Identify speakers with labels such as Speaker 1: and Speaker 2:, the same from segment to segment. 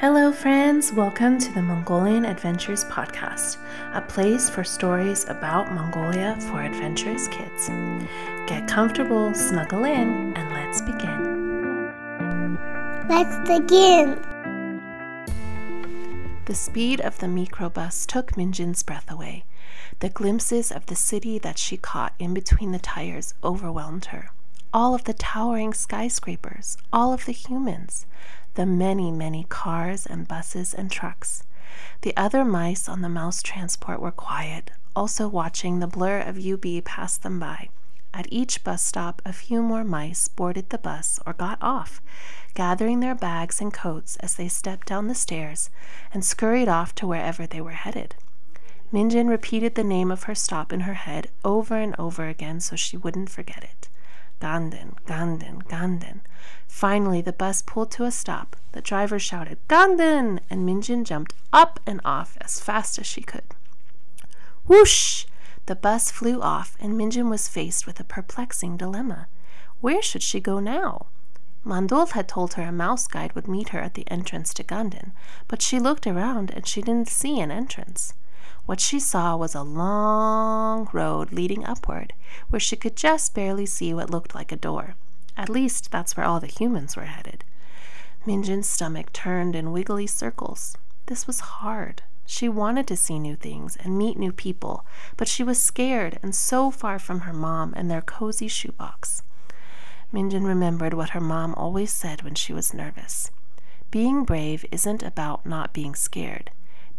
Speaker 1: Hello, friends. Welcome to the Mongolian Adventures Podcast, a place for stories about Mongolia for adventurous kids. Get comfortable, snuggle in, and let's begin.
Speaker 2: Let's begin.
Speaker 1: The speed of the microbus took Minjin's breath away. The glimpses of the city that she caught in between the tires overwhelmed her. All of the towering skyscrapers, all of the humans, the many, many cars and buses and trucks. The other mice on the mouse transport were quiet, also watching the blur of UB pass them by. At each bus stop, a few more mice boarded the bus or got off, gathering their bags and coats as they stepped down the stairs and scurried off to wherever they were headed. Minjin repeated the name of her stop in her head over and over again so she wouldn't forget it. Gandan, Gandan, Gandan. Finally, the bus pulled to a stop. The driver shouted, Gandan! And Minjin jumped up and off as fast as she could. Whoosh! The bus flew off, and Minjin was faced with a perplexing dilemma. Where should she go now? Mandol had told her a mouse guide would meet her at the entrance to Gandan, but she looked around and she didn't see an entrance. What she saw was a long road leading upward, where she could just barely see what looked like a door. At least that's where all the humans were headed. Minjin's stomach turned in wiggly circles. This was hard. She wanted to see new things and meet new people, but she was scared and so far from her mom and their cozy shoebox. Minjin remembered what her mom always said when she was nervous. Being brave isn't about not being scared.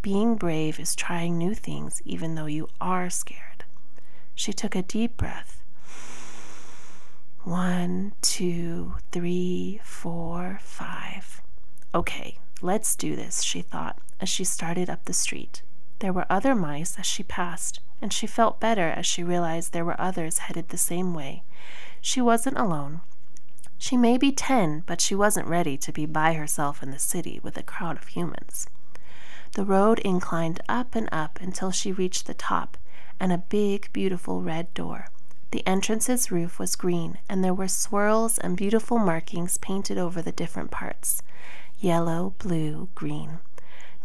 Speaker 1: Being brave is trying new things even though you are scared. She took a deep breath. One, two, three, four, five. Okay, let's do this, she thought as she started up the street. There were other mice as she passed, and she felt better as she realized there were others headed the same way. She wasn't alone. She may be ten, but she wasn't ready to be by herself in the city with a crowd of humans. The road inclined up and up until she reached the top and a big, beautiful red door. The entrance's roof was green, and there were swirls and beautiful markings painted over the different parts yellow, blue, green.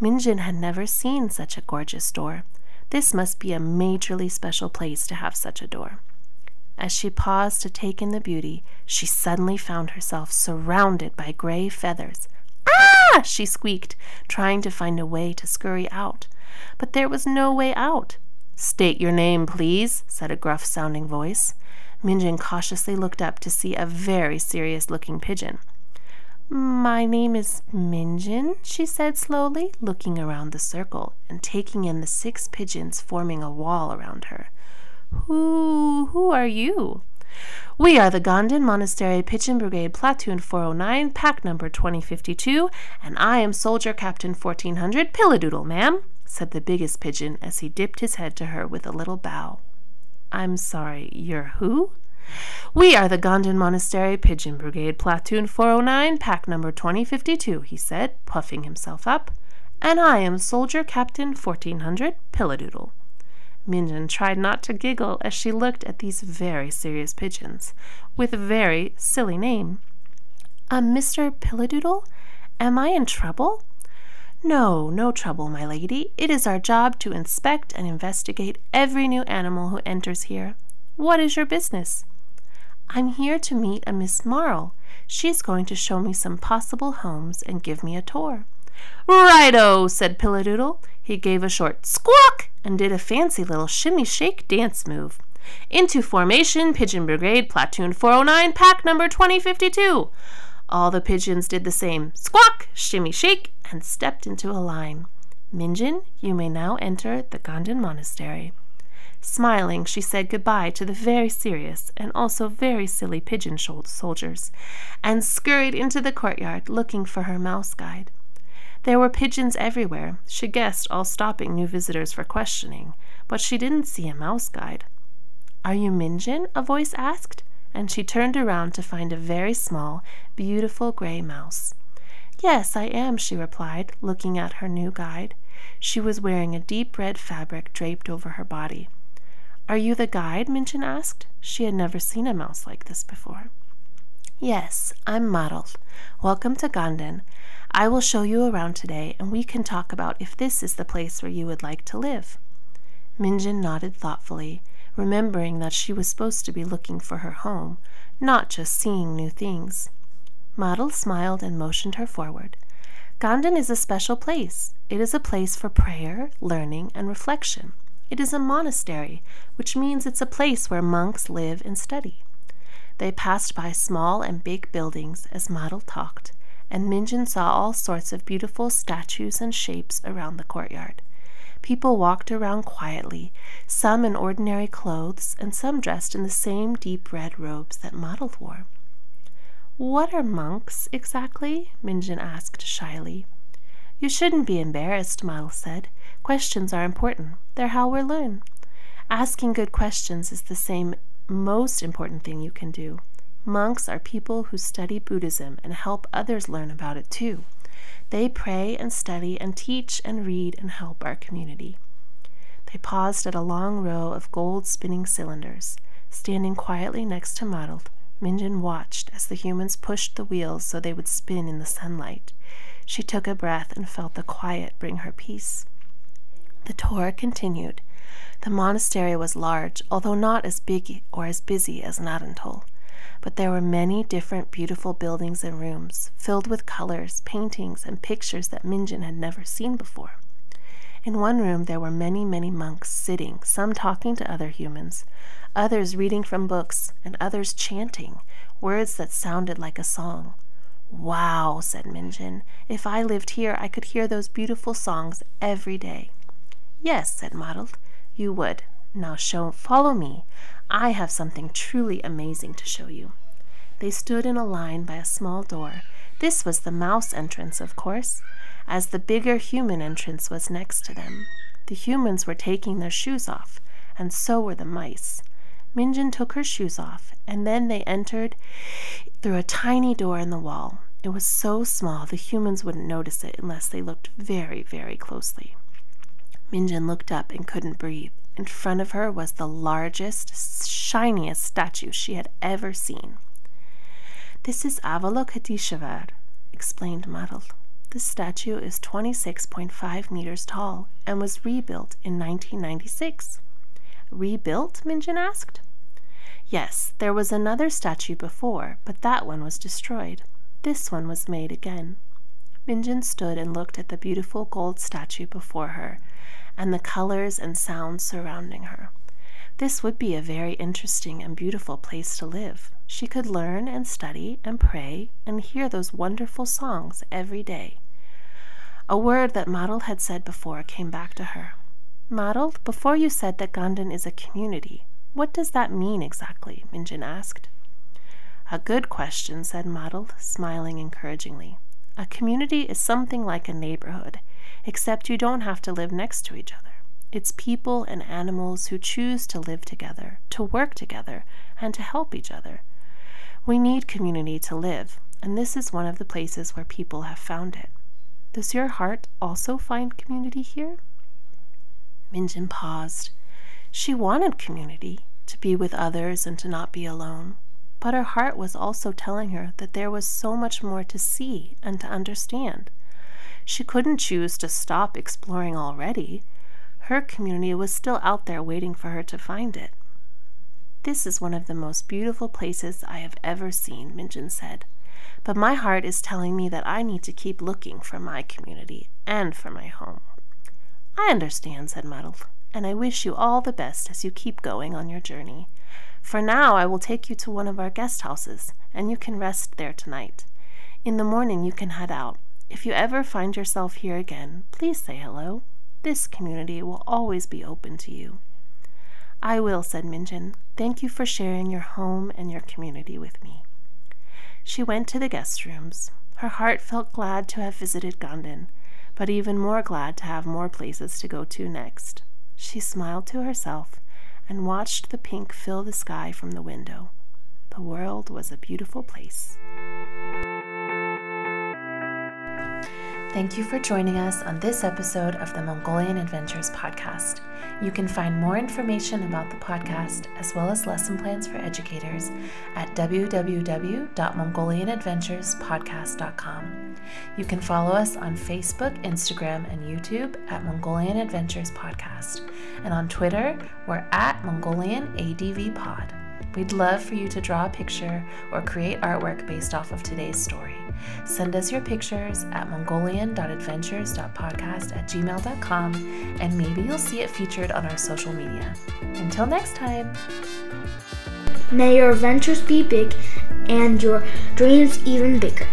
Speaker 1: Minjin had never seen such a gorgeous door. This must be a majorly special place to have such a door. As she paused to take in the beauty, she suddenly found herself surrounded by gray feathers Ah! she squeaked, trying to find a way to scurry out. But there was no way out. State your name, please, said a gruff sounding voice. Minjin cautiously looked up to see a very serious looking pigeon. My name is Minjin, she said slowly, looking around the circle and taking in the six pigeons forming a wall around her. Who who are you? We are the Gandan Monastery Pigeon Brigade Platoon 409, pack number 2052, and I am Soldier Captain 1400 Pilladoodle, ma'am, said the biggest pigeon as he dipped his head to her with a little bow. I'm sorry, you're who? We are the Gandan Monastery Pigeon Brigade Platoon 409, pack number 2052, he said, puffing himself up, and I am Soldier Captain 1400 Pilladoodle. Minjin tried not to giggle as she looked at these very serious pigeons, with a very silly name. Uh, Mr. Pilladoodle, am I in trouble? No, no trouble, my lady. It is our job to inspect and investigate every new animal who enters here. What is your business? I'm here to meet a Miss Marl. She's going to show me some possible homes and give me a tour. Righto, said Pilladoodle. He gave a short squawk and did a fancy little shimmy shake dance move. Into formation, Pigeon Brigade, Platoon 409, pack number 2052. All the pigeons did the same squawk, shimmy shake, and stepped into a line. Minjin, you may now enter the Gandan Monastery. Smiling, she said goodbye to the very serious and also very silly pigeon soldiers, and scurried into the courtyard looking for her mouse guide. There were pigeons everywhere, she guessed, all stopping new visitors for questioning, but she didn't see a mouse guide. Are you Minjin? a voice asked, and she turned around to find a very small, beautiful gray mouse. Yes, I am, she replied, looking at her new guide. She was wearing a deep red fabric draped over her body. Are you the guide? Minjin asked. She had never seen a mouse like this before. Yes, I'm Marl. Welcome to Gandan. I will show you around today, and we can talk about if this is the place where you would like to live. Minjin nodded thoughtfully, remembering that she was supposed to be looking for her home, not just seeing new things. Marl smiled and motioned her forward. Gandan is a special place. It is a place for prayer, learning, and reflection. It is a monastery, which means it's a place where monks live and study. They passed by small and big buildings as Marl talked, and Minjin saw all sorts of beautiful statues and shapes around the courtyard. People walked around quietly, some in ordinary clothes, and some dressed in the same deep red robes that Marl wore. What are monks exactly? Minjin asked shyly. You shouldn't be embarrassed, Marl said. Questions are important. They're how we learn. Asking good questions is the same most important thing you can do. Monks are people who study Buddhism and help others learn about it too. They pray and study and teach and read and help our community. They paused at a long row of gold spinning cylinders. Standing quietly next to Marl, Minjin watched as the humans pushed the wheels so they would spin in the sunlight. She took a breath and felt the quiet bring her peace. The tour continued. The monastery was large, although not as big or as busy as Narantol. But there were many different beautiful buildings and rooms, filled with colors, paintings, and pictures that Minjin had never seen before. In one room there were many, many monks sitting, some talking to other humans, others reading from books, and others chanting, words that sounded like a song. Wow, said Minjin. If I lived here, I could hear those beautiful songs every day. Yes, said Marl you would. Now show follow me. I have something truly amazing to show you. They stood in a line by a small door. This was the mouse entrance, of course, as the bigger human entrance was next to them. The humans were taking their shoes off, and so were the mice. Minjin took her shoes off, and then they entered through a tiny door in the wall. It was so small the humans wouldn't notice it unless they looked very, very closely. Minjin looked up and couldn't breathe. In front of her was the largest, shiniest statue she had ever seen. This is Avalokiteshvar, explained Marl. This statue is 26.5 meters tall and was rebuilt in 1996. Rebuilt? Minjin asked. Yes, there was another statue before, but that one was destroyed. This one was made again. Minjin stood and looked at the beautiful gold statue before her and the colors and sounds surrounding her. This would be a very interesting and beautiful place to live. She could learn and study and pray and hear those wonderful songs every day. A word that Marl had said before came back to her. Marl, before you said that Gandan is a community, what does that mean exactly? Minjin asked. A good question, said Marl, smiling encouragingly. A community is something like a neighborhood except you don't have to live next to each other. It's people and animals who choose to live together, to work together, and to help each other. We need community to live, and this is one of the places where people have found it. Does your heart also find community here? Minjin paused. She wanted community, to be with others and to not be alone. But her heart was also telling her that there was so much more to see and to understand. She couldn't choose to stop exploring already. Her community was still out there waiting for her to find it. This is one of the most beautiful places I have ever seen, Minjin said. But my heart is telling me that I need to keep looking for my community and for my home. I understand, said Marl, and I wish you all the best as you keep going on your journey. For now, I will take you to one of our guest houses, and you can rest there tonight. In the morning, you can head out. If you ever find yourself here again, please say hello. This community will always be open to you. I will, said Minjin. Thank you for sharing your home and your community with me. She went to the guest rooms. Her heart felt glad to have visited Gandan, but even more glad to have more places to go to next. She smiled to herself and watched the pink fill the sky from the window. The world was a beautiful place. Thank you for joining us on this episode of the Mongolian Adventures podcast. You can find more information about the podcast as well as lesson plans for educators at www.mongolianadventurespodcast.com. You can follow us on Facebook, Instagram, and YouTube at Mongolian Adventures Podcast. And on Twitter, we're at Mongolian ADV Pod. We'd love for you to draw a picture or create artwork based off of today's story. Send us your pictures at mongolian.adventures.podcast at gmail.com and maybe you'll see it featured on our social media. Until next time.
Speaker 2: May your adventures be big and your dreams even bigger.